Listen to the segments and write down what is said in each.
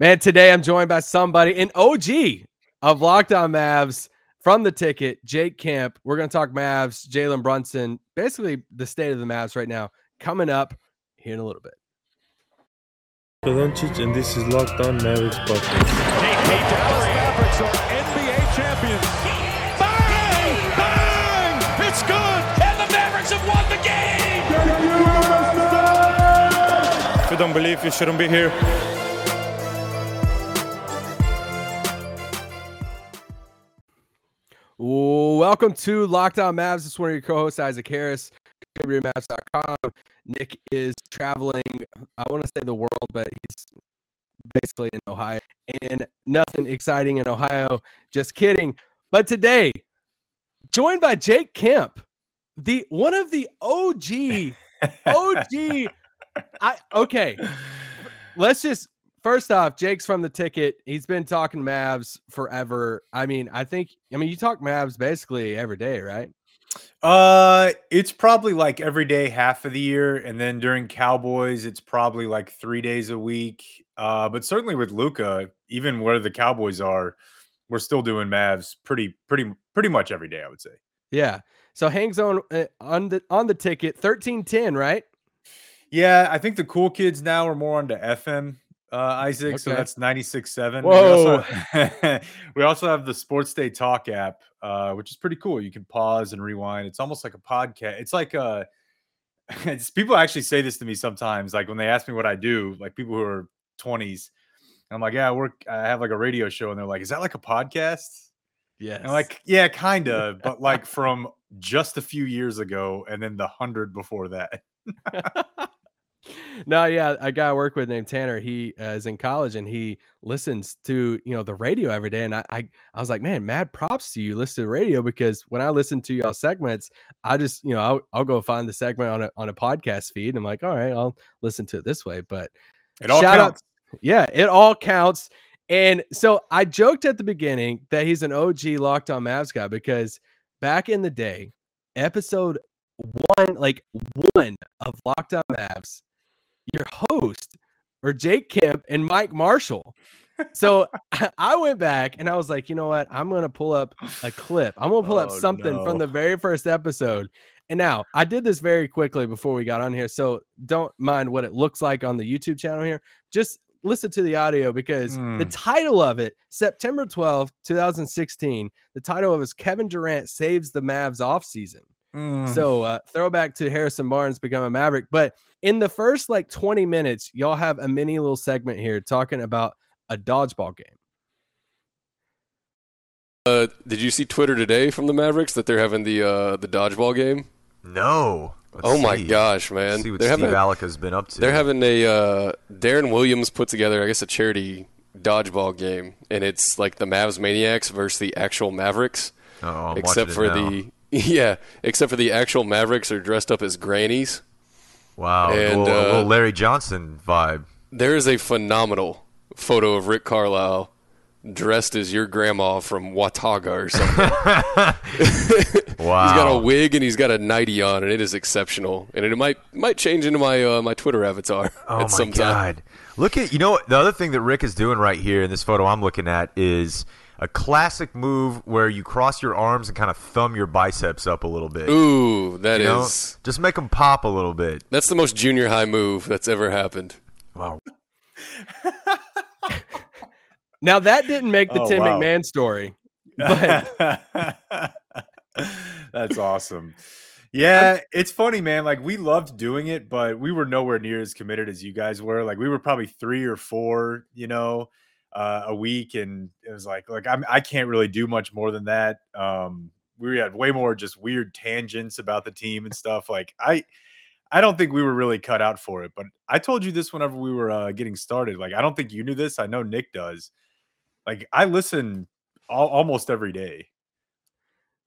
Man, today I'm joined by somebody, an OG of Locked On Mavs from the ticket, Jake Kemp. We're going to talk Mavs, Jalen Brunson, basically the state of the Mavs right now, coming up here in a little bit. Doncic, and this is Locked On Mavericks podcast. Hey, hey, Dallas Mavericks are NBA champions. Bang! Bang! It's good! And the Mavericks have won the game! If you don't believe, you shouldn't be here. Welcome to Locked On Mavs. This is one of your co-hosts, Isaac Harris, contributormavs.com. Nick is traveling, I want to say the world, but he's basically in Ohio. And nothing exciting in Ohio. Just kidding. But today, joined by Jake Kemp, the one of the OG, OG. I okay. Let's just first off, Jake's from the ticket. He's been talking Mavs forever. I mean, I think I mean you talk Mavs basically every day, right? Uh, it's probably like every day, half of the year, and then during Cowboys, it's probably like three days a week. Uh, but certainly with Luka, even where the Cowboys are, we're still doing Mavs pretty, pretty, pretty much every day. I would say. Yeah. So hangs on uh, on the on the ticket thirteen ten, right? Yeah, I think the cool kids now are more onto FM uh, Isaac. Okay. So that's 96.7. Whoa. We also, we also have the Sports Day Talk app, uh, which is pretty cool. You can pause and rewind. It's almost like a podcast. It's like a, it's, people actually say this to me sometimes, like when they ask me what I do, like people who are 20s. I'm like, yeah, I work, I have like a radio show. And they're like, is that like a podcast? Yeah. like, yeah, kind of, but like from just a few years ago and then the hundred before that no, yeah, I got I work with named Tanner. He uh, is in college and he listens to you know the radio every day. And I, I, I was like, man, mad props to you listen to radio because when I listen to y'all segments, I just you know I'll, I'll go find the segment on a on a podcast feed. And I'm like, all right, I'll listen to it this way. But it all counts. Out, yeah, it all counts. And so I joked at the beginning that he's an OG locked on Mavs guy because back in the day, episode one, like one of Locked On Mavs, your host or Jake Kemp and Mike Marshall. So I went back and I was like, you know what? I'm gonna pull up a clip. I'm gonna pull oh, up something no. from the very first episode. And now I did this very quickly before we got on here. So don't mind what it looks like on the YouTube channel here. Just listen to the audio because mm. the hmm. title of it, September 12, 2016, the title of it is Kevin Durant saves the Mavs offseason. Mm. So uh, throwback to Harrison Barnes become a Maverick. But in the first like 20 minutes, y'all have a mini little segment here talking about a dodgeball game. Uh, did you see Twitter today from the Mavericks that they're having the uh, the dodgeball game? No. Let's oh my gosh, man! Let's see what they're Steve having, has been up to. They're having a uh, Deron Williams put together, I guess, a charity dodgeball game, and it's like the Mavs Maniacs versus the actual Mavericks. Oh, except for now. the Yeah, except for the actual Mavericks are dressed up as grannies. Wow, and, a little, uh, little Larry Johnson vibe. There is a phenomenal photo of Rick Carlisle dressed as your grandma from Watauga or something. wow. He's got a wig and he's got a nightie on, and it is exceptional. And it might might change into my uh, my Twitter avatar. Oh at some god! Time. Look at you know the other thing that Rick is doing right here in this photo I'm looking at is a classic move where you cross your arms and kind of thumb your biceps up a little bit. Ooh, that you is know? just make them pop a little bit. That's the most junior high move that's ever happened. Wow. now that didn't make the oh, Tim wow. MacMahon story. But that's awesome. Yeah, it's funny, man. Like we loved doing it, but we were nowhere near as committed as you guys were. Like we were probably three or four, you know, uh, a week, and it was like, like I'm, I can't really do much more than that. Um, we had way more just weird tangents about the team and stuff. Like I, I don't think we were really cut out for it. But I told you this whenever we were uh, getting started. Like I don't think you knew this. I know Nick does. Like I listen all, almost every day.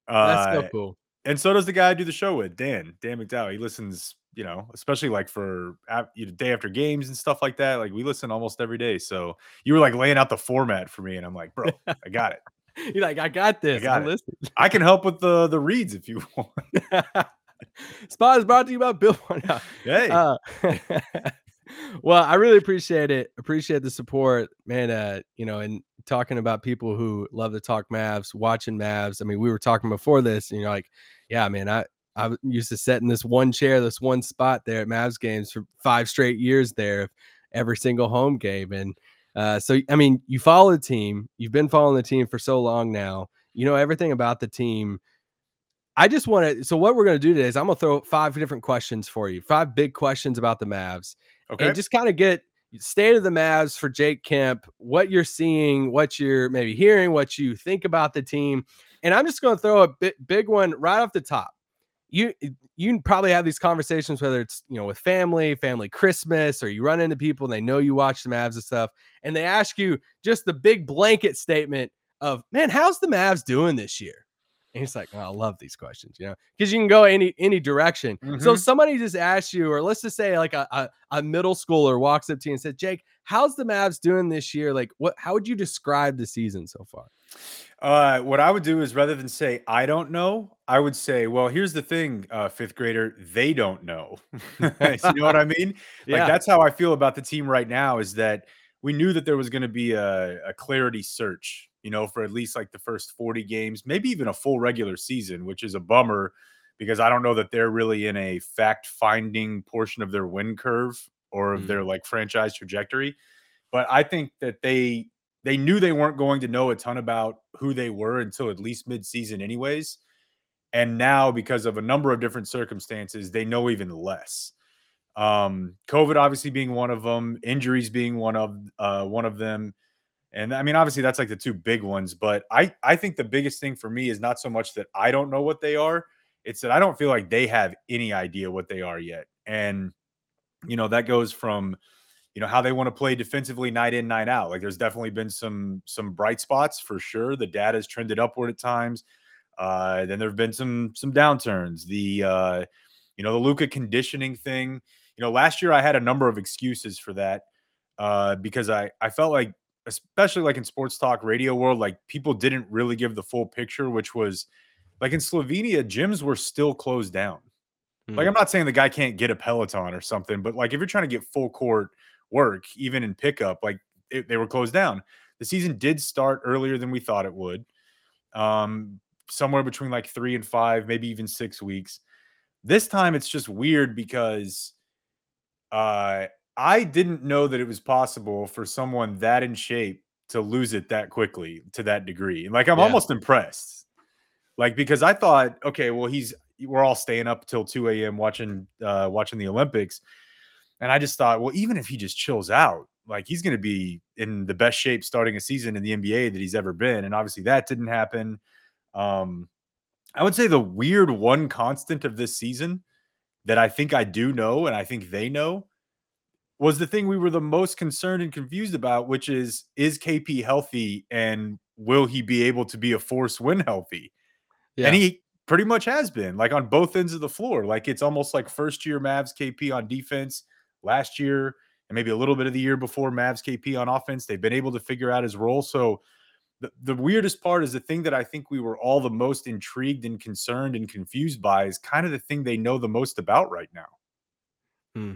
Uh, That's so cool. And so does the guy I do the show with, Dan, Dan McDowell. He listens you know, especially like for you know, day after games and stuff like that. Like we listen almost every day. So you were like laying out the format for me, and I'm like, bro, I got it. You're like, I got this. I got it. I can help with the the reads if you want. Spot is brought to you by Bill. hey. Uh, well, I really appreciate it. Appreciate the support, man. Uh, you know, and talking about people who love to talk Mavs, watching Mavs. I mean, we were talking before this, and you're like, yeah, man, I I used to sit in this one chair, this one spot there at Mavs games for five straight years there, every single home game. And uh, so, I mean, you follow the team. You've been following the team for so long now. You know everything about the team. I just want to. So, what we're going to do today is I'm going to throw five different questions for you, five big questions about the Mavs, Okay. and just kind of get state of the Mavs for Jake Kemp, what you're seeing, what you're maybe hearing, what you think about the team. And I'm just going to throw a big one right off the top. You you probably have these conversations whether it's you know with family, family Christmas, or you run into people and they know you watch the Mavs and stuff, and they ask you just the big blanket statement of, "Man, how's the Mavs doing this year?" And it's like, oh, I love these questions, you know, because you can go any any direction. So Mhm. somebody just asks you, or let's just say like a, a a middle schooler walks up to you and said, Jake, how's the Mavs doing this year? Like, what? How would you describe the season so far? Uh, what I would do is rather than say I don't know, I would say, well, here's the thing, uh, fifth grader, they don't know. you know what I mean? Yeah. Like that's how I feel about the team right now. Is that we knew that there was going to be a, a clarity search, you know, for at least like the first 40 games, maybe even a full regular season, which is a bummer because I don't know that they're really in a fact finding portion of their win curve or of Mm. their like franchise trajectory. But I think that they they knew they weren't going to know a ton about who they were until at least midseason, anyways. And now, because of a number of different circumstances, they know even less. Um, COVID obviously being one of them, injuries being one of uh, one of them, and I mean, obviously that's like the two big ones. But I I think the biggest thing for me is not so much that I don't know what they are; it's that I don't feel like they have any idea what they are yet. And you know that goes from you know how they want to play defensively night in night out. Like there's definitely been some some bright spots for sure. The data's trended upward at times. Uh then there have been some some downturns. The uh you know the luka conditioning thing you know last year i had a number of excuses for that uh because i i felt like especially like in sports talk radio world like people didn't really give the full picture which was like in slovenia gyms were still closed down like Mm. I'm not saying the guy can't get a Peloton or something, but like if you're trying to get full court work, even in pickup, like it, they were closed down. The season did start earlier than we thought it would, um, somewhere between like three and five, maybe even six weeks. This time it's just weird because uh, I didn't know that it was possible for someone that in shape to lose it that quickly to that degree. Like I'm Yeah. almost impressed. Like because I thought, okay, well, he's we're all staying up till 2 a.m. watching uh watching the Olympics. And I just thought, well, even if he just chills out, like he's gonna be in the best shape starting a season in the NBA that he's ever been. And obviously that didn't happen. Um, I would say the weird one constant of this season that I think I do know, and I think they know, was the thing we were the most concerned and confused about, which is is KP healthy and will he be able to be a force when healthy? Yeah. And he pretty much has been like on both ends of the floor. Like it's almost like first year Mavs KP on defense last year and maybe a little bit of the year before Mavs KP on offense. They've been able to figure out his role. So the, the weirdest part is the thing that I think we were all the most intrigued and concerned and confused by is kind of the thing they know the most about right now. Hmm.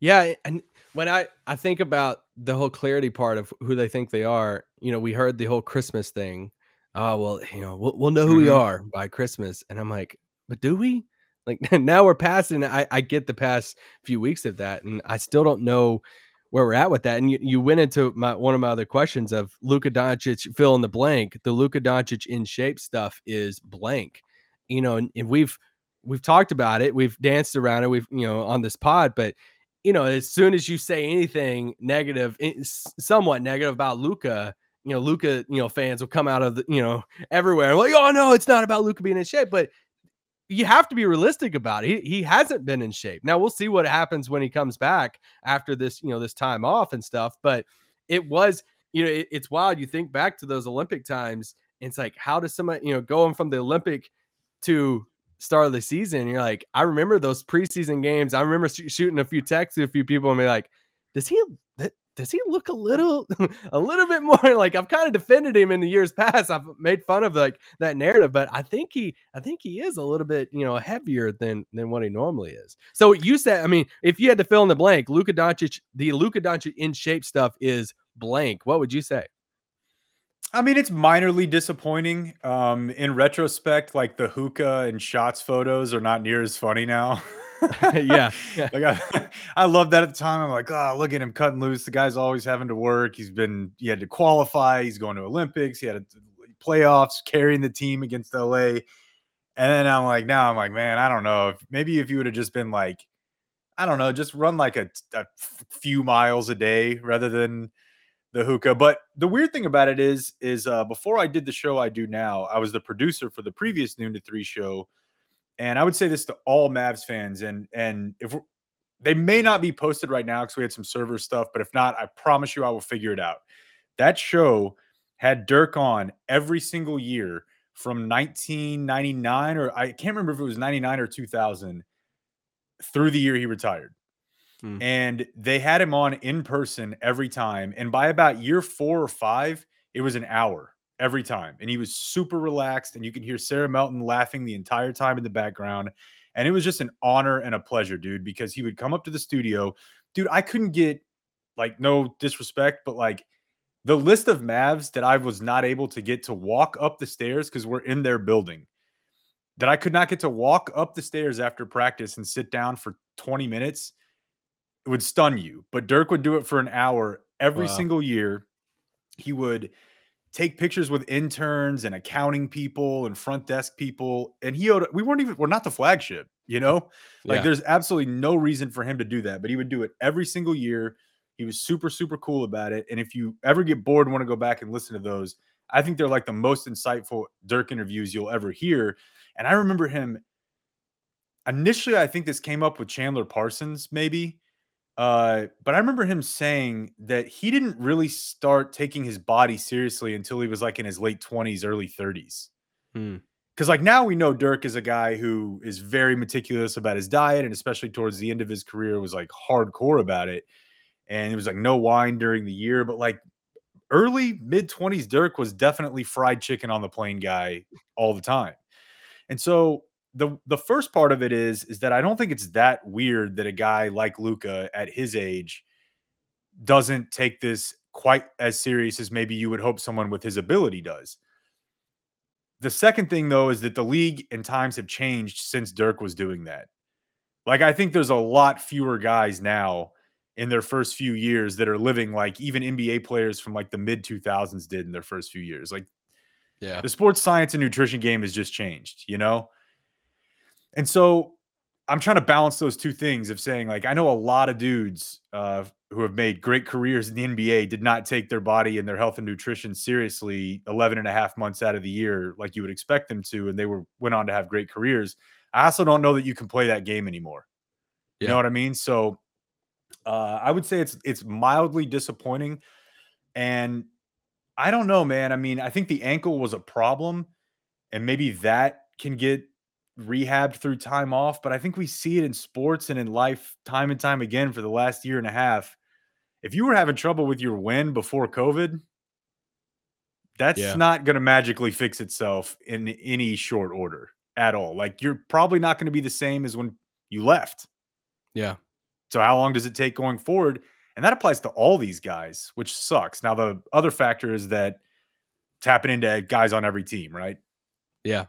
Yeah, and when I I think about the whole clarity part of who they think they are, you know, we heard the whole Christmas thing. Oh well, you know, we'll, we'll know who we Mhm. are by Christmas, and I'm like, but do we? Like now we're passing. I I get the past few weeks of that, and I still don't know where we're at with that. And you, you went into my one of my other questions of Luka Doncic fill in the blank. The Luka Doncic in shape stuff is blank, you know, and, and we've we've talked about it, we've danced around it, we've you know on this pod, but you know, as soon as you say anything negative, somewhat negative about Luka, you know, Luka, you know, fans will come out of the, you know, everywhere like, oh no, it's not about Luka being in shape, but you have to be realistic about it. He, he hasn't been in shape. Now we'll see what happens when he comes back after this, you know, this time off and stuff. But it was, you know, it- it's wild. You think back to those Olympic times, it's like, how does somebody, you know, going from the Olympic to start of the season, you're like, I remember those preseason games. I remember sh- shooting a few texts to a few people and be like, does he does he look a little a little bit more like I've kind of defended him in the years past. I've made fun of like that narrative, but I think he I think he is a little bit, you know, heavier than than what he normally is. So you said, I mean, if you had to fill in the blank, Luka Doncic, the Luka Doncic in shape stuff is blank. What would you say? I mean, it's minorly disappointing. Um, in retrospect, like the hookah and shots photos are not near as funny now. yeah, yeah. like I, I love that at the time. I'm like, oh, look at him cutting loose. The guy's always having to work. He's been, he had to qualify. He's going to Olympics. He had a, playoffs, carrying the team against LA. And then I'm like, now I'm like, man, I don't know. If, maybe if you would have just been like, I don't know, just run like a, a few miles a day rather than the hookah. But the weird thing about it is, is uh, before I did the show I do now, I was the producer for the previous noon to three show and I would say this to all Mavs fans, and and if they may not be posted right now because we had some server stuff, but if not, I promise you I will figure it out. That show had Dirk on every single year from 1999 or I can't remember if it was 99 or 2000 through the year he retired. Hmm. And they had him on in person every time. And by about year four or five, it was an hour every time. And he was super relaxed. And you can hear Sarah Melton laughing the entire time in the background. And it was just an honor and a pleasure, dude, because he would come up to the studio. Dude, I couldn't get like no disrespect, but like the list of Mavs that I was not able to get to walk up the stairs because we're in their building, that I could not get to walk up the stairs after practice and sit down for 20 minutes, it would stun you. But Dirk would do it for an hour every wow. single year. He would take pictures with interns and accounting people and front desk people. And he owed, we weren't even, we're not the flagship, you mm, know? Like yeah. there's absolutely no reason for him to do that, but he would do it every single year. He was super, super cool about it. And if you ever get bored and want to go back and listen to those, I think they're like the most insightful Dirk interviews you'll ever hear. And I remember him initially, I think this came up with Chandler Parsons, maybe uh, but I remember him saying that he didn't really start taking his body seriously until he was like in his late 20s, early 30s. Hmm. Because, like, now we know Dirk is a guy who is very meticulous about his diet, and especially towards the end of his career, was like hardcore about it. And it was like no wine during the year, but like early mid 20s, Dirk was definitely fried chicken on the plane guy all the time. And so the the first part of it is is that I don't think it's that weird that a guy like Luka at his age doesn't take this quite as serious as maybe you would hope someone with his ability does. The second thing though is that the league and times have changed since Dirk was doing that. Like I think there's a lot fewer guys now in their first few years that are living like even NBA players from like the mid 2000s did in their first few years. Like yeah. The sports science and nutrition game has just changed, you know? And so I'm trying to balance those two things of saying, like, I know a lot of dudes uh, who have made great careers in the NBA did not take their body and their health and nutrition seriously 11 and a half months out of the year, like you would expect them to. And they were went on to have great careers. I also don't know that you can play that game anymore. You yeah. know what I mean? So uh, I would say it's it's mildly disappointing. And I don't know, man. I mean, I think the ankle was a problem, and maybe that can get rehabbed through time off, but I think we see it in sports and in life time and time again for the last year and a half. If you were having trouble with your win before COVID, that's yeah. not going to magically fix itself in any short order at all. Like you're probably not going to be the same as when you left. Yeah. So how long does it take going forward? And that applies to all these guys, which sucks. Now the other factor is that tapping into guys on every team, right? Yeah.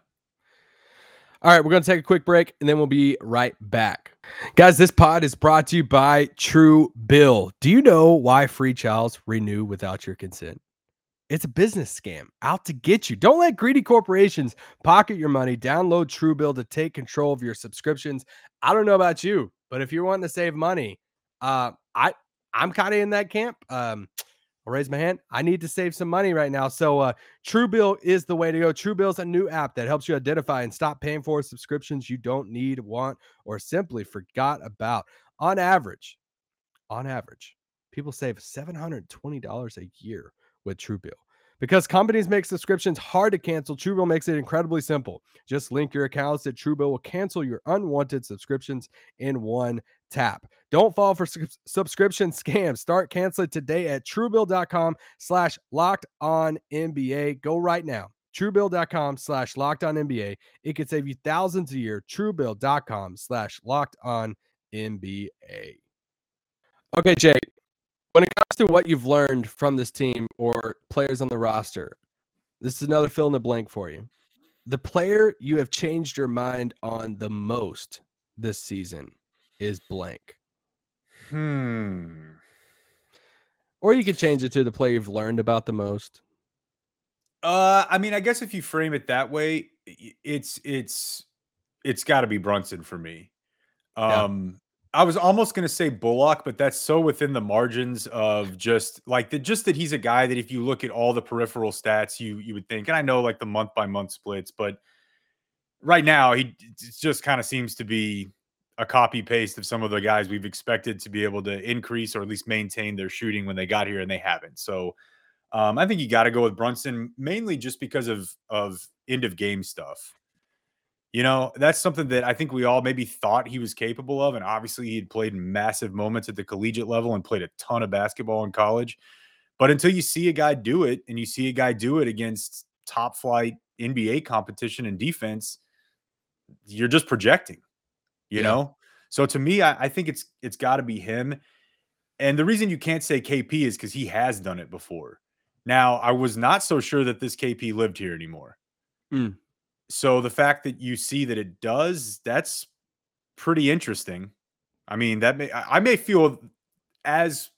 All right, we're going to take a quick break and then we'll be right back. Guys, this pod is brought to you by True Bill. Do you know why free trials renew without your consent? It's a business scam out to get you. Don't let greedy corporations pocket your money. Download Truebill to take control of your subscriptions. I don't know about you, but if you're wanting to save money, uh, I I'm kind of in that camp. Um, I'll raise my hand. I need to save some money right now. So uh Truebill is the way to go. Truebill is a new app that helps you identify and stop paying for subscriptions you don't need, want, or simply forgot about. On average, on average, people save $720 a year with Truebill. Because companies make subscriptions hard to cancel, Truebill makes it incredibly simple. Just link your accounts that Truebill will cancel your unwanted subscriptions in one tap. Don't fall for sub- subscription scams. Start canceling today at truebill.com slash locked on NBA. Go right now. Truebill.com slash locked on NBA. It could save you thousands a year. Truebill.com slash locked on NBA. Okay, Jake, when it comes to what you've learned from this team or players on the roster, this is another fill in the blank for you. The player you have changed your mind on the most this season is blank. Hmm. Or you could change it to the player you've learned about the most. Uh, I mean, I guess if you frame it that way, it's it's it's got to be Brunson for me. Yeah. Um, I was almost going to say Bullock, but that's so within the margins of just like the just that he's a guy that if you look at all the peripheral stats, you you would think, and I know like the month by month splits, but right now he it just kind of seems to be a copy paste of some of the guys we've expected to be able to increase or at least maintain their shooting when they got here, and they haven't. So um, I think you got to go with Brunson mainly just because of of end of game stuff. You know, that's something that I think we all maybe thought he was capable of, and obviously he had played massive moments at the collegiate level and played a ton of basketball in college. But until you see a guy do it, and you see a guy do it against top flight NBA competition and defense, you're just projecting. You Yeah. know, so to me, I, I think it's it's got to be him. And the reason you can't say KP is because he has done it before. Now, I was not so sure that this KP lived here anymore. Mm. So the fact that you see that it does, that's pretty interesting. I mean, that may I I may feel as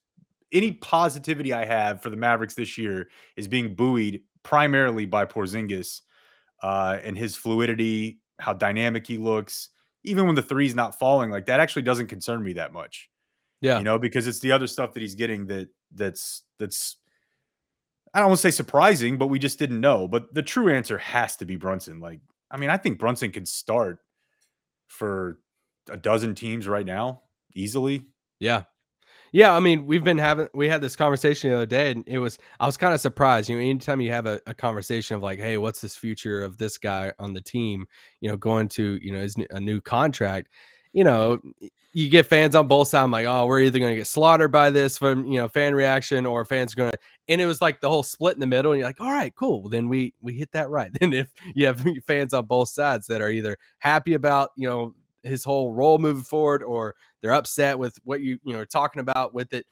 any positivity I have for the Mavericks this year is being buoyed primarily by Porzingis uh, and his fluidity, how dynamic he looks. Even when the three's not falling, like that actually doesn't concern me that much Yeah. you know, because it's the other stuff that he's getting that that's that's I don't want to say surprising, but we just didn't know. But the true answer has to be Brunson. Like, I mean, I think Brunson can start for a dozen teams right now easily. Yeah. Yeah, I mean, we've been having we had this conversation the other day, and it was I was kind of surprised. You know, anytime you have a, a conversation of like, hey, what's this future of this guy on the team? You know, going to you know his a new contract. You know, you get fans on both sides. like, oh, we're either going to get slaughtered by this from you know fan reaction, or fans going to. And it was like the whole split in the middle, and you're like, all right, cool. Well, then we we hit that right. Then if you have fans on both sides that are either happy about you know his whole role moving forward, or they're upset with what you you know are talking about with it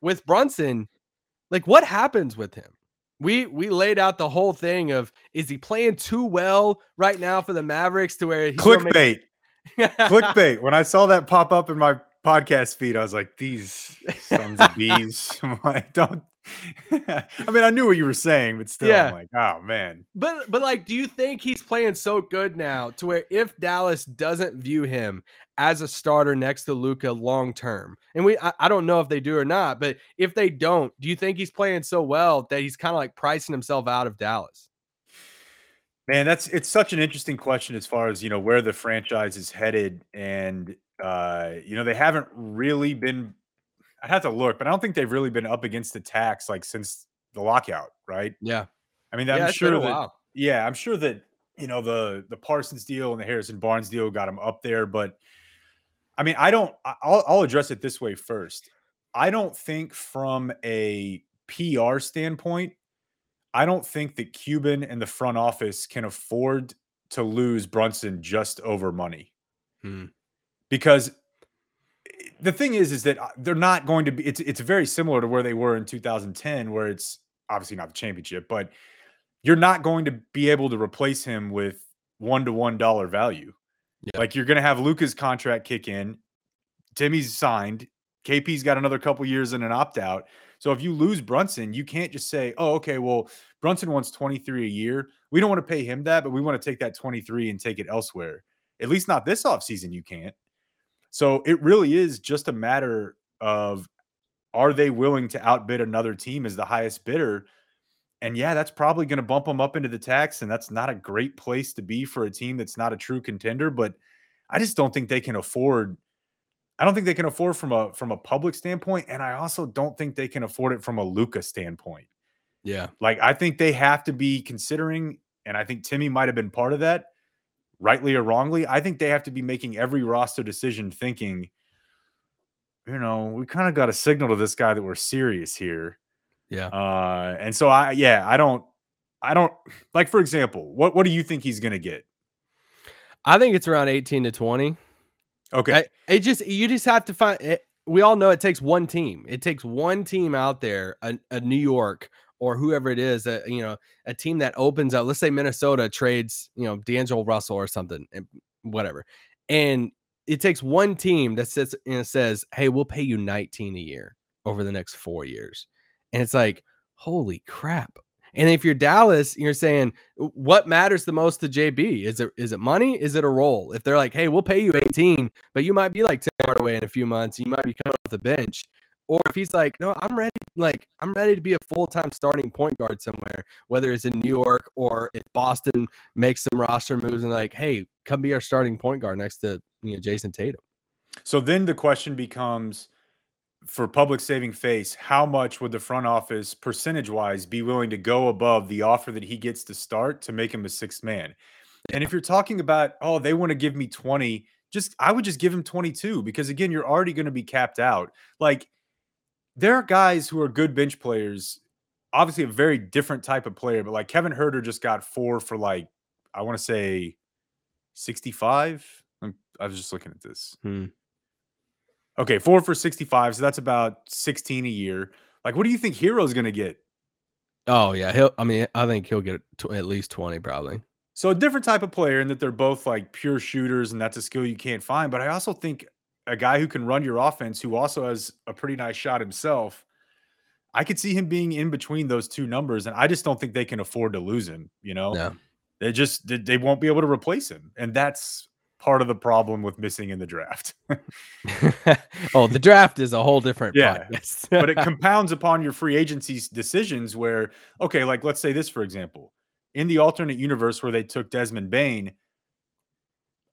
with Brunson. Like, what happens with him? We we laid out the whole thing of is he playing too well right now for the Mavericks to where he's gonna make- Clickbait. Clickbait. When I saw that pop up in my podcast feed, I was like, these sons of bees. I'm like, don't I mean, I knew what you were saying, but still, Yeah. I'm like, oh man. But but like, do you think he's playing so good now to where if Dallas doesn't view him as a starter next to Luka long term, and we I, I don't know if they do or not, but if they don't, do you think he's playing so well that he's kind of like pricing himself out of Dallas? Man, that's it's such an interesting question as far as you know where the franchise is headed, and uh, you know they haven't really been. I'd have to look, but I don't think they've really been up against the tax like since the lockout, right? Yeah, I mean, yeah, I'm sure that yeah, I'm sure that you know the the Parsons deal and the Harrison Barnes deal got him up there, but I mean, I don't. I'll I'll address it this way first. I don't think from a PR standpoint, I don't think that Cuban and the front office can afford to lose Brunson just over money. Hmm. Because the thing is, is that uh, they're not going to be. It's it's very similar to where they were in 2010, where it's obviously not the championship, but you're not going to be able to replace him with one to one dollar value. Like you're going to have Luka's contract kick in. Timmy's signed. KP's got another couple years in an opt out. So if you lose Brunson, you can't just say, "Oh, okay, well, Brunson wants 23 a year. We don't want to pay him that, but we want to take that 23 and take it elsewhere." At least not this offseason you can't. So it really is just a matter of are they willing to outbid another team as the highest bidder? And yeah, that's probably going to bump them up into the tax. And that's not a great place to be for a team that's not a true contender. But I just don't think they can afford. I don't think they can afford from a from a public standpoint, and I also don't think they can afford it from a Luka standpoint. Yeah, Like I think they have to be considering, and I think Timmy might have been part of that, rightly or wrongly. I think they have to be making every roster decision thinking, you know, we kind of got a signal to this guy that we're serious here. Yeah. Uh, and so I, yeah, I don't, I don't like, for example, what what do you think he's going to get? I think it's around 18 to 20. Okay, I, it just you just have to find it, we all know it takes one team. It takes one team out there, a, a New York or whoever it is, that you know, a team that opens up. Let's say Minnesota trades, you know, D'Angelo Russell or something, whatever, and it takes one team that sits and says, "Hey, we'll pay you 19 a year over the next four years," and it's like, holy crap! And if you're Dallas, you're saying what matters the most to JB? Is it is it money? Is it a role? If they're like, hey, we'll pay you 18, but you might be like Tim Hardaway in a few months, you might be coming off the bench. Or if he's like, no, I'm ready, like I'm ready to be a full-time starting point guard somewhere, whether it's in New York or if Boston makes some roster moves and like, hey, come be our starting point guard next to you know Jayson Tatum. So then the question becomes for public saving face, how much would the front office percentage wise be willing to go above the offer that he gets to start to make him a sixth man? And if you're talking about, oh, they want to give me 20, just I would just give him 22 because again, you're already going to be capped out. Like there are guys who are good bench players, obviously a very different type of player, but like Kevin Huerter just got four for like, I want to say 65. I was just looking at this. Hmm. Okay, four for 65. So that's about 16 a year. Like, what do you think Herro's going to get? Oh yeah, he'll. I mean, I think he'll get at least 20 probably. So a different type of player in that they're both like pure shooters, and that's a skill you can't find. But I also think a guy who can run your offense, who also has a pretty nice shot himself, I could see him being in between those two numbers, and I just don't think they can afford to lose him. You know, No. they just they won't be able to replace him, and that's part of the problem with missing in the draft. oh, the draft is a whole different Yeah, podcast. but it compounds upon your free agency's decisions where okay like let's say this for example in the alternate universe where they took desmond bane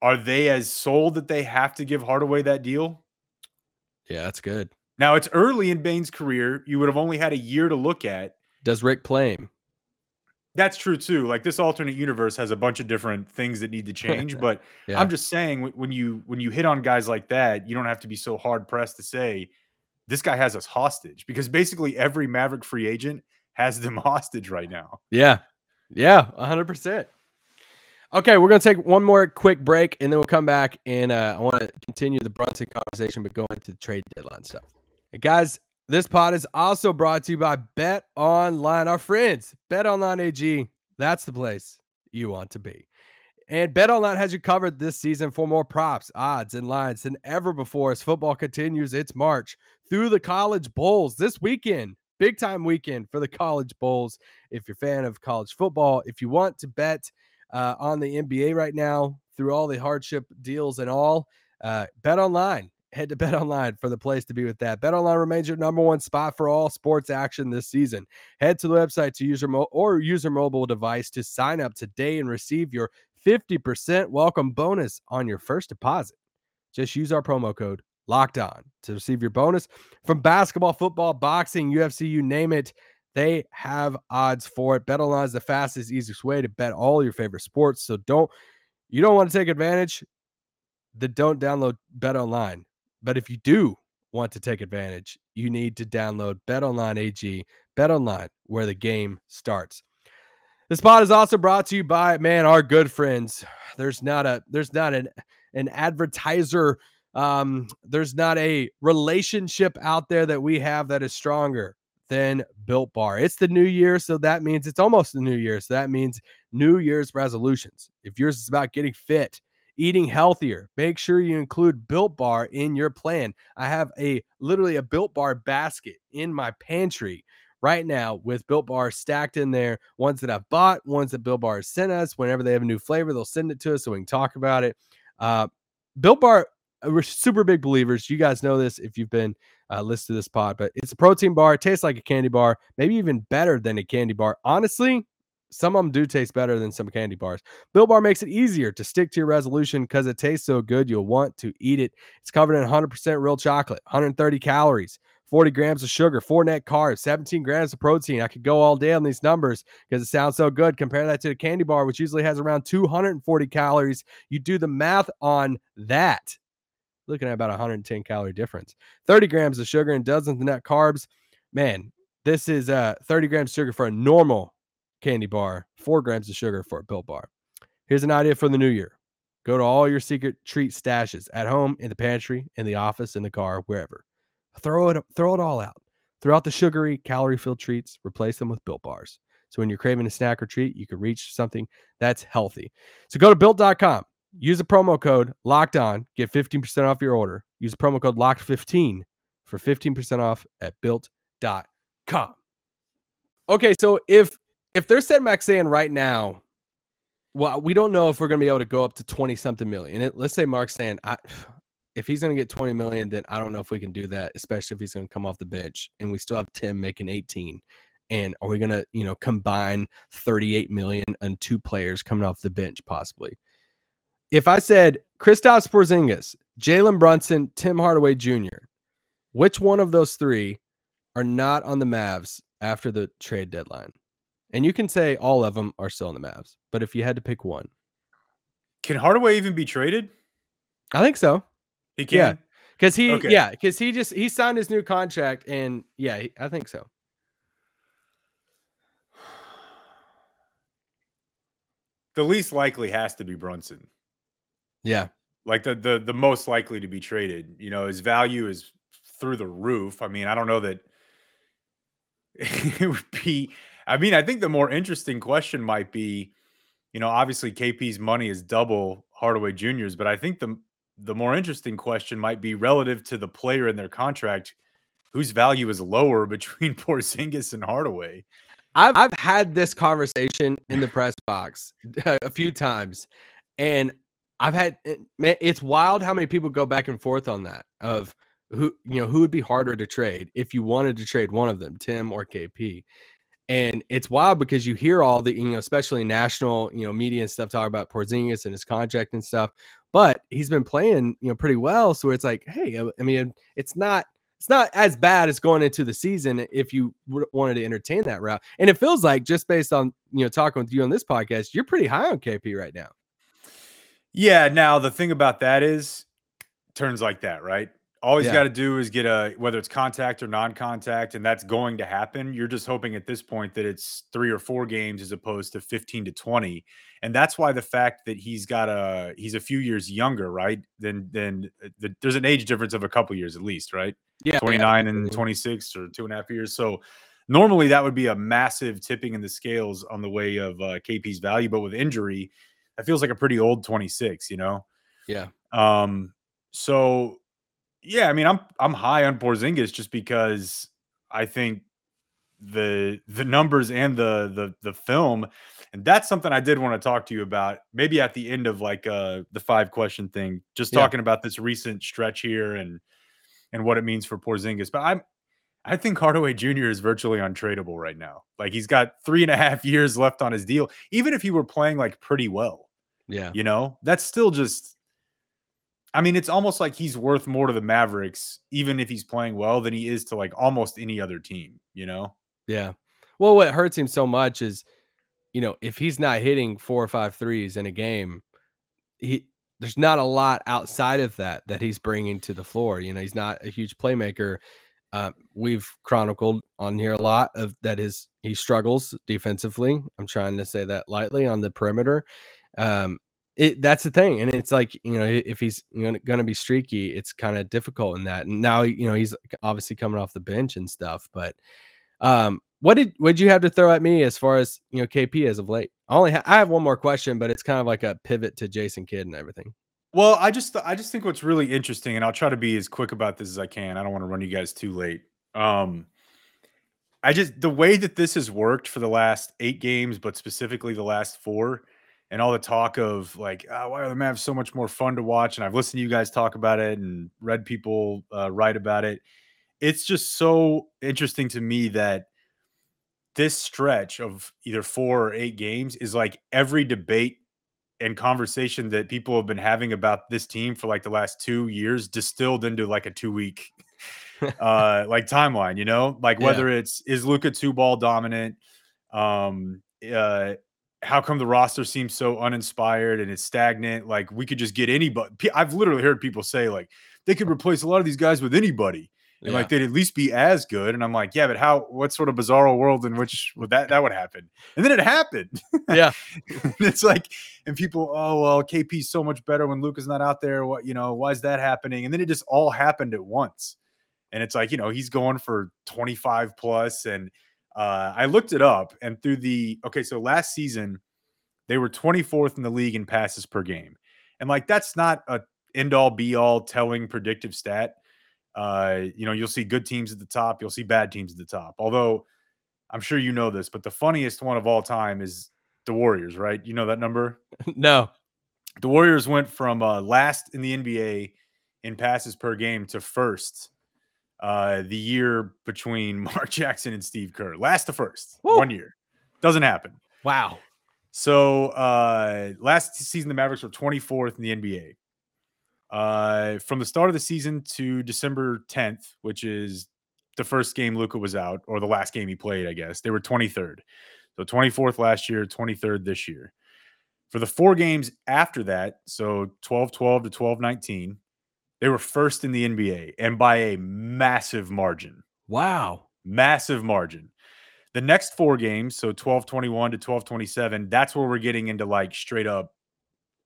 are they as sold that they have to give hardaway that deal yeah, that's good. now it's early in bane's career you would have only had a year to look at Does Rick play him? That's true too like this alternate universe has a bunch of different things that need to change but Yeah. i'm just saying when you when you hit on guys like that you don't have to be so hard pressed to say this guy has us hostage because basically every maverick free agent has them hostage right now Yeah. Yeah, 100%. Okay, we're going to take one more quick break and then we'll come back and uh, I want to continue the Brunson conversation, but go into the trade deadline stuff. And guys, this pod is also brought to you by Bet Online, our friends. Bet Online AG, that's the place you want to be. And Bet Online has you covered this season for more props, odds, and lines than ever before as football continues its march through the college bowls this weekend. Big time weekend for the college bowls. If you're a fan of college football, if you want to bet uh, on the NBA right now through all the hardship deals and all, uh, bet online. Head to Bet Online for the place to be with that. Bet Online remains your number one spot for all sports action this season. Head to the website to use your mo- or use your mobile device to sign up today and receive your 50% welcome bonus on your first deposit. Just use our promo code locked on to receive your bonus from basketball, football, boxing, UFC, you name it. They have odds for it. BetOnline is the fastest, easiest way to bet all your favorite sports. So don't you don't want to take advantage, then don't download BetOnline. But if you do want to take advantage, you need to download BetOnline AG, BetOnline, where the game starts. The spot is also brought to you by man, our good friends. There's not a there's not an an advertiser um there's not a relationship out there that we have that is stronger than built bar it's the new year so that means it's almost the new year so that means new year's resolutions if yours is about getting fit eating healthier make sure you include built bar in your plan i have a literally a built bar basket in my pantry right now with built bar stacked in there ones that i've bought ones that built bar has sent us whenever they have a new flavor they'll send it to us so we can talk about it uh, built bar uh, we're super big believers. You guys know this if you've been uh, listened to this pod, but it's a protein bar. It tastes like a candy bar, maybe even better than a candy bar. Honestly, some of them do taste better than some candy bars. Built Bar makes it easier to stick to your resolution because it tastes so good, you'll want to eat it. It's covered in 100% real chocolate, 130 calories, 40 grams of sugar, four net carbs, 17 grams of protein. I could go all day on these numbers because it sounds so good. Compare that to a candy bar, which usually has around 240 calories. You do the math on that looking at about 110 calorie difference. 30 grams of sugar and dozens of net carbs. Man, this is uh 30 grams of sugar for a normal candy bar, four grams of sugar for a built bar. Here's an idea for the new year. Go to all your secret treat stashes at home, in the pantry, in the office, in the car, wherever. Throw it, throw it all out. Throw out the sugary, calorie-filled treats. Replace them with built bars. So when you're craving a snack or treat, you can reach something that's healthy. So go to built.com. Use the promo code locked on, get 15% off your order. Use the promo code locked15 for 15% off at built.com. Okay, so if if they're setting max saying right now, well, we don't know if we're going to be able to go up to 20 something million. Let's say Mark's saying, I, if he's going to get 20 million, then I don't know if we can do that, especially if he's going to come off the bench and we still have Tim making 18. And are we going to, you know, combine 38 million and two players coming off the bench possibly? If I said Kristaps Porzingis, Jalen Brunson, Tim Hardaway Jr., which one of those three are not on the Mavs after the trade deadline? And you can say all of them are still in the Mavs, but if you had to pick one, Can Hardaway even be traded? I think so. He can. Yeah. Because he, Okay. yeah, because he just he signed his new contract, and yeah, he- I think so. The least likely has to be Brunson. Yeah, Like the the the most likely to be traded. You know, his value is through the roof. I mean, I don't know that it would be. I mean, I think the more interesting question might be, you know, obviously KP's money is double Hardaway Jr.'s, but I think the the more interesting question might be relative to the player in their contract, whose value is lower between Porzingis and Hardaway. I've I've had this conversation in the press box a few times, and I've had eh, man, it's wild how many people go back and forth on that of who you know who would be harder to trade if you wanted to trade one of them, Tim or KP. And it's wild because you hear all the, you know, especially national, you know, media and stuff talk about Porzingis and his contract and stuff. But he's been playing, you know, pretty well. So it's like, hey, I- mean, it's not it's not as bad as going into the season if you wanted to entertain that route. And it feels like just based on you know talking with you on this podcast, you're pretty high on KP right now. Yeah. Now the thing about that is turns like that, right? All he's Yeah. got to do is get a whether it's contact or non-contact, and that's going to happen. You're just hoping at this point that it's three or four games as opposed to 15 to 20. And that's why the fact that he's got a he's a few years younger, right? Than than uh, the, there's an age difference of a couple years at least, right? Yeah, 29 and 26 or two and a half years. So normally that would be a massive tipping in the scales on the way of uh, KP's value, but with injury, that feels like a pretty old 26, you know? Yeah. Um, so yeah, I mean, I'm I'm high on Porzingis just because I think the the numbers and the the the film, and that's something I did want to talk to you about. Maybe at the end of like uh the five question thing, just Yeah. talking about this recent stretch here and and what it means for Porzingis. But I'm I think Hardaway Jr. is virtually untradeable right now. Like he's got three and a half years left on his deal. Even if he were playing like pretty well, Yeah. you know, that's still just. I mean, it's almost like he's worth more to the Mavericks, even if he's playing well, than he is to like almost any other team. You know? Yeah. Well, what hurts him so much is, you know, if he's not hitting four or five threes in a game, he there's not a lot outside of that that he's bringing to the floor. You know, he's not a huge playmaker. Uh, we've chronicled on here a lot of that is he struggles defensively. I'm trying to say that lightly on the perimeter. Um, it that's the thing, and it's like you know if he's going to be streaky, it's kind of difficult in that. And now you know he's obviously coming off the bench and stuff, but um, what did did you have to throw at me as far as you know KP as of late? I only ha- I have one more question, but it's kind of like a pivot to Jason Kidd and everything. Well, I just I just think what's really interesting, and I'll try to be as quick about this as I can. I don't want to run you guys too late. Um, I just the way that this has worked for the last eight games, but specifically the last four, and all the talk of like, oh, why are the Mavs so much more fun to watch? And I've listened to you guys talk about it and read people uh, write about it. It's just so interesting to me that this stretch of either four or eight games is like every debate and conversation that people have been having about this team for like the last two years distilled into like a two week uh like timeline you know like Yeah. whether it's is Luka two ball dominant um uh how come the roster seems so uninspired and it's stagnant like we could just get anybody i've literally heard people say like they could replace a lot of these guys with anybody and Yeah. like they'd at least be as good. And I'm like, yeah, but how? What sort of bizarre world in which would that that would happen? And then it happened. Yeah. it's like, and people, oh well, KP's so much better when Luka's not out there. What you know? Why is that happening? And then it just all happened at once. And it's like, you know, he's going for 25 plus, and uh, I looked it up, and through the okay, so last season they were 24th in the league in passes per game, and like that's not a end all be all telling predictive stat. Uh, you know, you'll see good teams at the top, you'll see bad teams at the top. Although I'm sure you know this, but the funniest one of all time is the Warriors, right? You know that number? no. The Warriors went from uh, last in the NBA in passes per game to first uh, the year between Mark Jackson and Steve Kerr. Last to first, Woo. one year. Doesn't happen. Wow. So uh, last season, the Mavericks were 24th in the NBA. Uh, from the start of the season to December 10th, which is the first game Luka was out, or the last game he played, I guess, they were 23rd. So 24th last year, 23rd this year. For the four games after that, so 12 12 to 12 19, they were first in the NBA and by a massive margin Wow. massive margin. The next four games, so 12 21 to 12 27, that's where we're getting into like straight up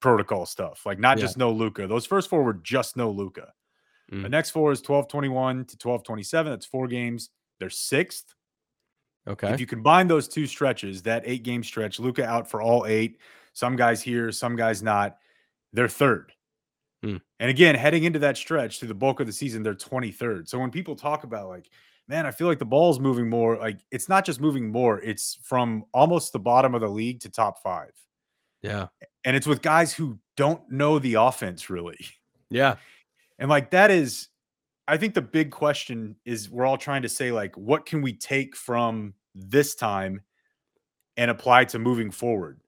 protocol stuff. Like not Yeah. just no Luka. Those first four were just no Luka. The Mm. next four is 12 21 to 12 27. That's four games. They're sixth. Okay. If you combine those two stretches, that eight game stretch, Luka out for all eight, some guys here, some guys not, they're third. Hmm. And again, heading into that stretch through the bulk of the season, they're 23rd. So when people talk about like, man, I feel like the ball's moving more, like it's not just moving more, it's from almost the bottom of the league to top five. yeah. And it's with guys who don't know the offense really. Yeah. And like that is, I think the big question is we're all trying to say, like, what can we take from this time and apply to moving forward?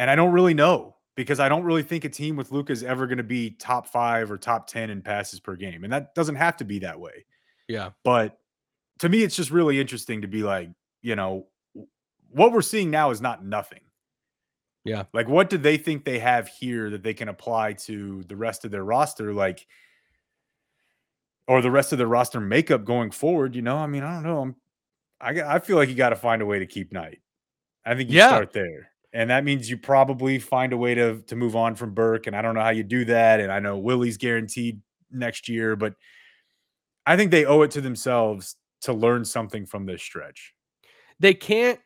And I don't really know because I don't really think a team with Luka is ever going to be top five or top 10 in passes per game. And that doesn't have to be that way. Yeah. But to me, it's just really interesting to be like, you know, what we're seeing now is not nothing. Yeah. Like, what do they think they have here that they can apply to the rest of their roster? Like, or the rest of their roster makeup going forward? You know, I mean, I don't know. I'm, I, I feel like you got to find a way to keep Knight. I think you Yeah. start there. And that means you probably find a way to to move on from Burke. And I don't know how you do that. And I know Willie's guaranteed next year, but I think they owe it to themselves to learn something from this stretch. They can't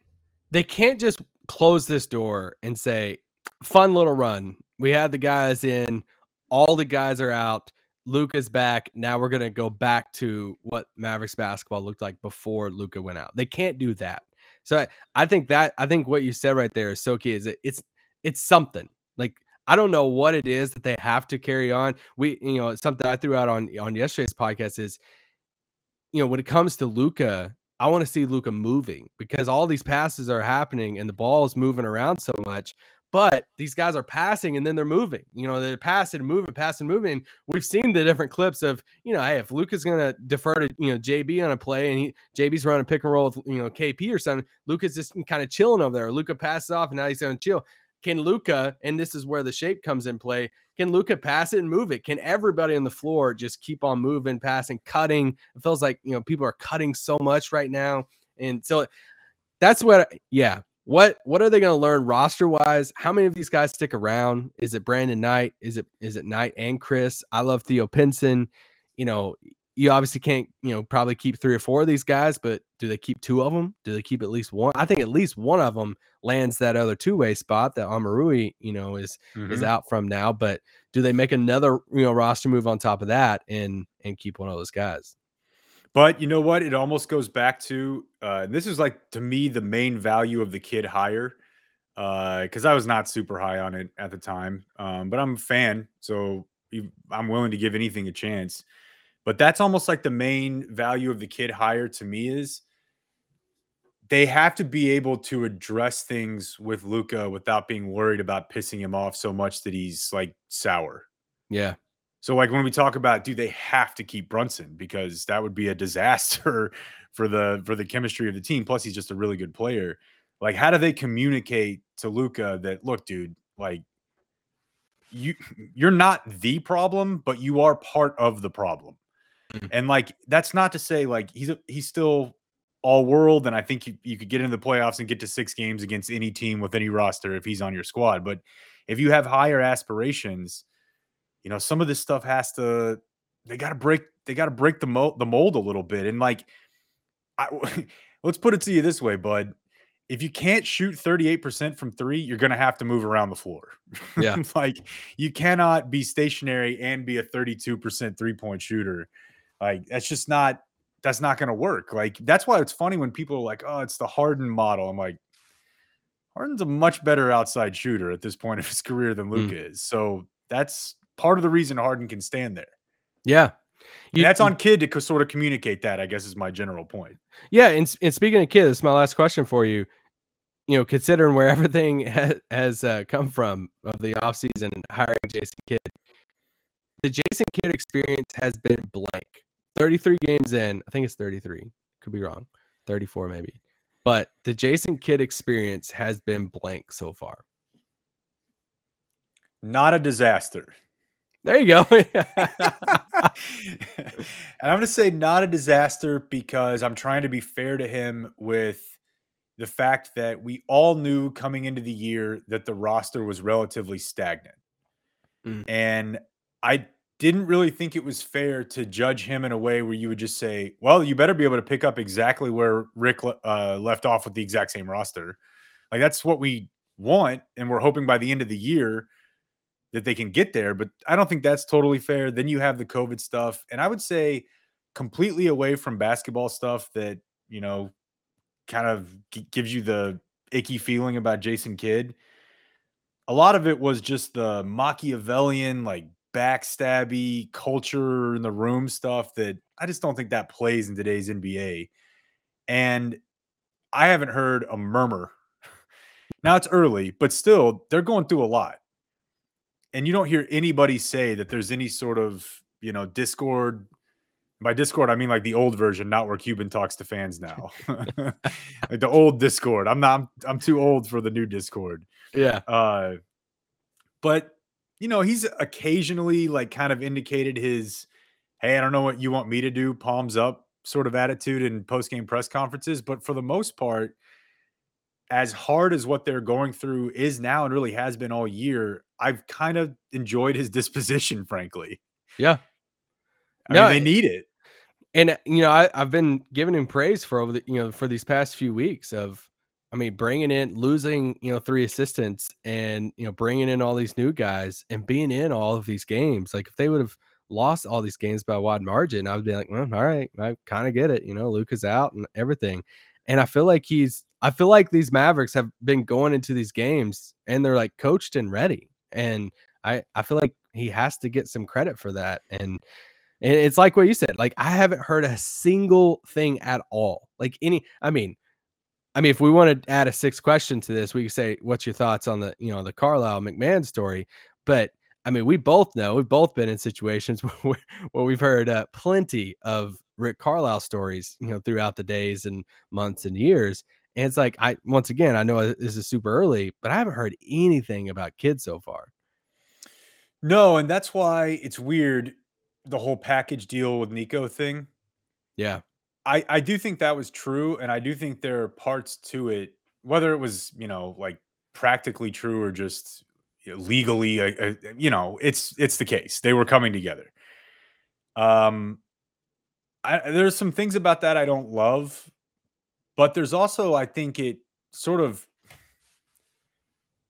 they can't just close this door and say, fun little run. We had the guys in, all the guys are out. Luka's back. Now we're gonna go back to what Mavericks basketball looked like before Luka went out. They can't do that. So I, I think that I think what you said right there is so key. Is it, it's it's something like I don't know what it is that they have to carry on. We you know something I threw out on on yesterday's podcast is you know when it comes to Luka, I want to see Luka moving because all these passes are happening and the ball is moving around so much. But these guys are passing and then they're moving. You know, they're passing and moving, passing, moving. We've seen the different clips of, you know, hey, if Luka's gonna defer to, you know, JB on a play and he JB's running pick and roll with, you know, KP or something, Luka's just kind of chilling over there. Luka passes off and now he's gonna chill. Can Luka, and this is where the shape comes in play, can Luka pass it and move it? Can everybody on the floor just keep on moving, passing, cutting? It feels like you know people are cutting so much right now, and so that's what. Yeah, what what are they going to learn roster wise? How many of these guys stick around? Is it Brandon Knight? Is it is it Knight and Chris? I love Theo Pinson. You know, you obviously can't you know probably keep three or four of these guys, but do they keep two of them? Do they keep at least one? I think at least one of them lands that other two way spot that Omoruyi you know is is mm-hmm. out from now. But do they make another you know roster move on top of that and and keep one of those guys? But you know what? It almost goes back to uh, this is like to me the main value of the Kidd hire because I was not super high on it at the time, um, but I'm a fan, so I'm willing to give anything a chance. But that's almost like the main value of the Kidd hire to me is they have to be able to address things with Luka without being worried about pissing him off so much that he's like sour. Yeah, So like when we talk about do they have to keep Brunson because that would be a disaster for the for the chemistry of the team. Plus he's just a really good player. Like how do they communicate to Luka that look, dude, like you you're not the problem, but you are part of the problem. Mhm. And like that's not to say like he's a, he's still all world, and I think you, you could get into the playoffs and get to six games against any team with any roster if he's on your squad. But if you have higher aspirations, you know some of this stuff has to they got to break they got to break the mold the mold a little bit. And like, I, let's put it to you this way, bud. If you can't shoot 38% from three, you're going to have to move around the floor. Yeah. like, you cannot be stationary and be a 32% three point shooter. Like, that's just not, that's not going to work. Like, that's why it's funny when people are like, oh, it's the Harden model. I'm like, Harden's a much better outside shooter at this point of his career than hmm. Luke is. So that's part of the reason Harden can stand there. Yeah. And that's on Kidd to sort of communicate that, I guess, is my general point. Yeah, and, and speaking of kids, this is my last question for you. You know, considering where everything ha- has uh, come from of the offseason and hiring Jason Kidd, the Jason Kidd experience has been blank. 33 games in, I think it's 33, could be wrong, 34 maybe. But the Jason Kidd experience has been blank so far. Not a disaster. There you go. and I'm going to say not a disaster because I'm trying to be fair to him with the fact that we all knew coming into the year that the roster was relatively stagnant. Mm. And I didn't really think it was fair to judge him in a way where you would just say, well, you better be able to pick up exactly where Rick uh, left off with the exact same roster. Like that's what we want. And we're hoping by the end of the year that they can get there. But I don't think that's totally fair. Then you have the COVID stuff. And I would say completely away from basketball stuff that, you know, kind of gives you the icky feeling about Jason Kidd. A lot of it was just the Machiavellian, like backstabby culture in the room stuff that I just don't think that plays in today's NBA. And I haven't heard a murmur. Now it's early, but still, they're going through a lot. And you don't hear anybody say that there's any sort of, you know, Discord. By Discord, I mean like the old version, not where Cuban talks to fans now. like the old Discord. I'm not I'm, I'm too old for the new Discord. yeah. Uh but you know, he's occasionally like kind of indicated his hey, I don't know what you want me to do, palms up sort of attitude in post-game press conferences, but for the most part as hard as what they're going through is now and really has been all year, I've kind of enjoyed his disposition frankly. Yeah. I No, mean, they need it. And uh, you know, I, I've been giving him praise for over the you know for these past few weeks of, I mean, bringing in losing you know three assistants and you know bringing in all these new guys and being in all of these games. Like if they would have lost all these games by a wide margin, I would be like, well, all right, I kind of get it. You know, Luke is out and everything, and I feel like he's. I feel like these Mavericks have been going into these games and they're like coached and ready, and I I feel like he has to get some credit for that and. And it's like what you said. Like I haven't heard a single thing at all. Like any. I mean, I mean, if we want to add a sixth question to this, we could say, "What's your thoughts on the you know the Carlisle MacMahon story?" But I mean, we both know we've both been in situations where, where we've heard uh, plenty of Rick Carlisle stories, you know, throughout the days and months and years. And it's like I once again, I know this is super early, but I haven't heard anything about kids so far. No, and that's why it's weird the whole package deal with Nico thing. Yeah, I I do think that was true, and I do think there are parts to it, whether it was you know like practically true or just legally, uh, uh, you know, it's it's the case. They were coming together. Um, I, there's some things about that I don't love, but there's also I think it sort of.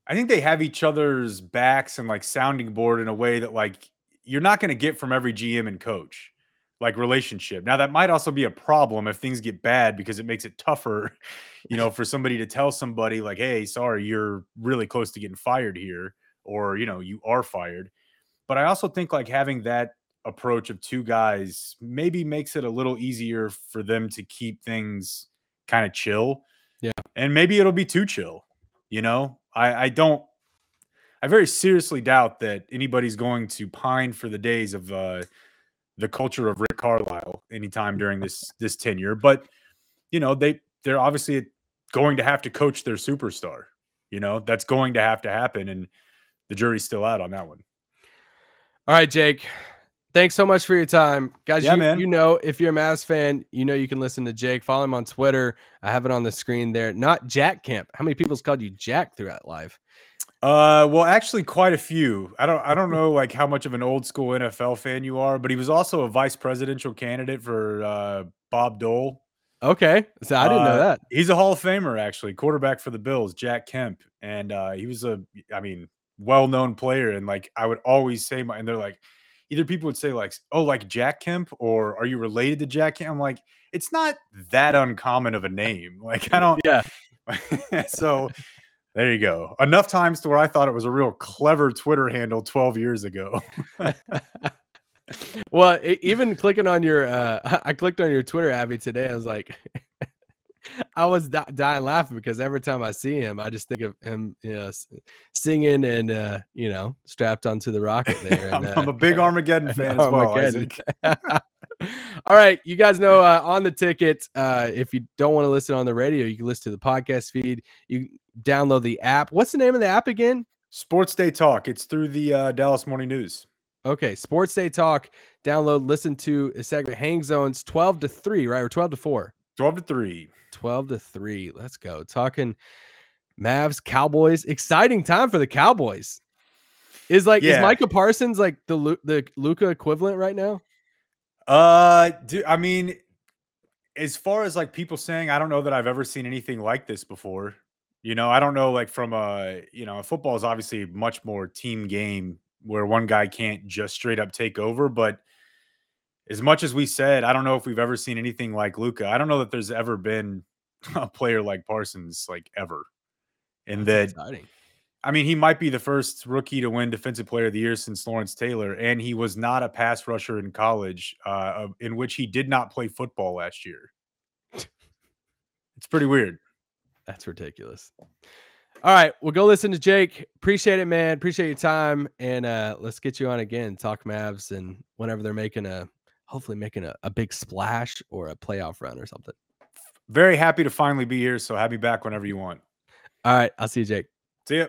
I think they have each other's backs and like sounding board in a way that like you're not going to get from every GM and coach like relationship. Now that might also be a problem if things get bad because it makes it tougher, you know, for somebody to tell somebody like, "Hey, sorry, you're really close to getting fired here," or you know, you are fired. But I also think like having that approach of two guys maybe makes it a little easier for them to keep things kind of chill. Yeah. And maybe it'll be too chill, you know? I I don't I very seriously doubt that anybody's going to pine for the days of uh the culture of Rick Carlisle anytime during this this tenure. But you know, they they're obviously going to have to coach their superstar. You know, that's going to have to happen, and the jury's still out on that one. All right, Jake. Thanks so much for your time. Guys, Yeah, you, man. you know, if you're a Mavs fan, you know you can listen to Jake. Follow him on Twitter. I have it on the screen there. Not Jack Kemp. How many people's called you Jack throughout life? Uh, well, actually, quite a few. I don't, I don't know like how much of an old school NFL fan you are, but he was also a vice presidential candidate for uh, Bob Dole. Okay. So I didn't know Uh, that. He's a Hall of Famer, actually, quarterback for the Bills, Jack Kemp, and uh, he was a, I mean, well-known player. And like, I would always say my, and they're like, either people would say like, oh, like Jack Kemp, or are you related to Jack Kemp? I'm like, it's not that uncommon of a name. Like, I don't. Yeah. so there you go. Enough times to where I thought it was a real clever Twitter handle 12 years ago. well, even clicking on your, uh, I clicked on your Twitter, Abby, today. I was like, I was di- dying laughing because every time I see him, I just think of him, you know, singing and, uh, you know, strapped onto the rocket there. I'm, and, uh, I'm a big Armageddon fan as well. Armageddon. All right, you guys know uh, on the ticket. Uh, if you don't want to listen on the radio, you can listen to the podcast feed. You download the app. What's the name of the app again? Sports Day Talk. It's through the uh, Dallas Morning News. Okay, Sports Day Talk. Download, listen to a segment Hang Zones 12 to 3, right? Or 12 to 4. 12 to 3. 12 to 3. Let's go. Talking Mavs, Cowboys. Exciting time for the Cowboys. Is like is Micah Parsons like the the Luka equivalent right now? Uh, do, I mean, as far as like people saying, I don't know that I've ever seen anything like this before. You know, I don't know, like from a, you know, football is obviously much more team game where one guy can't just straight up take over. But as much as we said, I don't know if we've ever seen anything like Luka. I don't know that there's ever been a player like Parsons, like ever. And that Exciting. I mean, he might be the first rookie to win Defensive Player of the Year since Lawrence Taylor, and he was not a pass rusher in college, uh, in which he did not play football last year. It's pretty weird. That's ridiculous. All right, we'll go listen to Jake. Appreciate it, man. Appreciate your time, and uh, let's get you on again. Talk Mavs, and whenever they're making a, hopefully making a, a big splash or a playoff run or something. Very happy to finally be here. So have me back whenever you want. All right, I'll see you, Jake. See ya.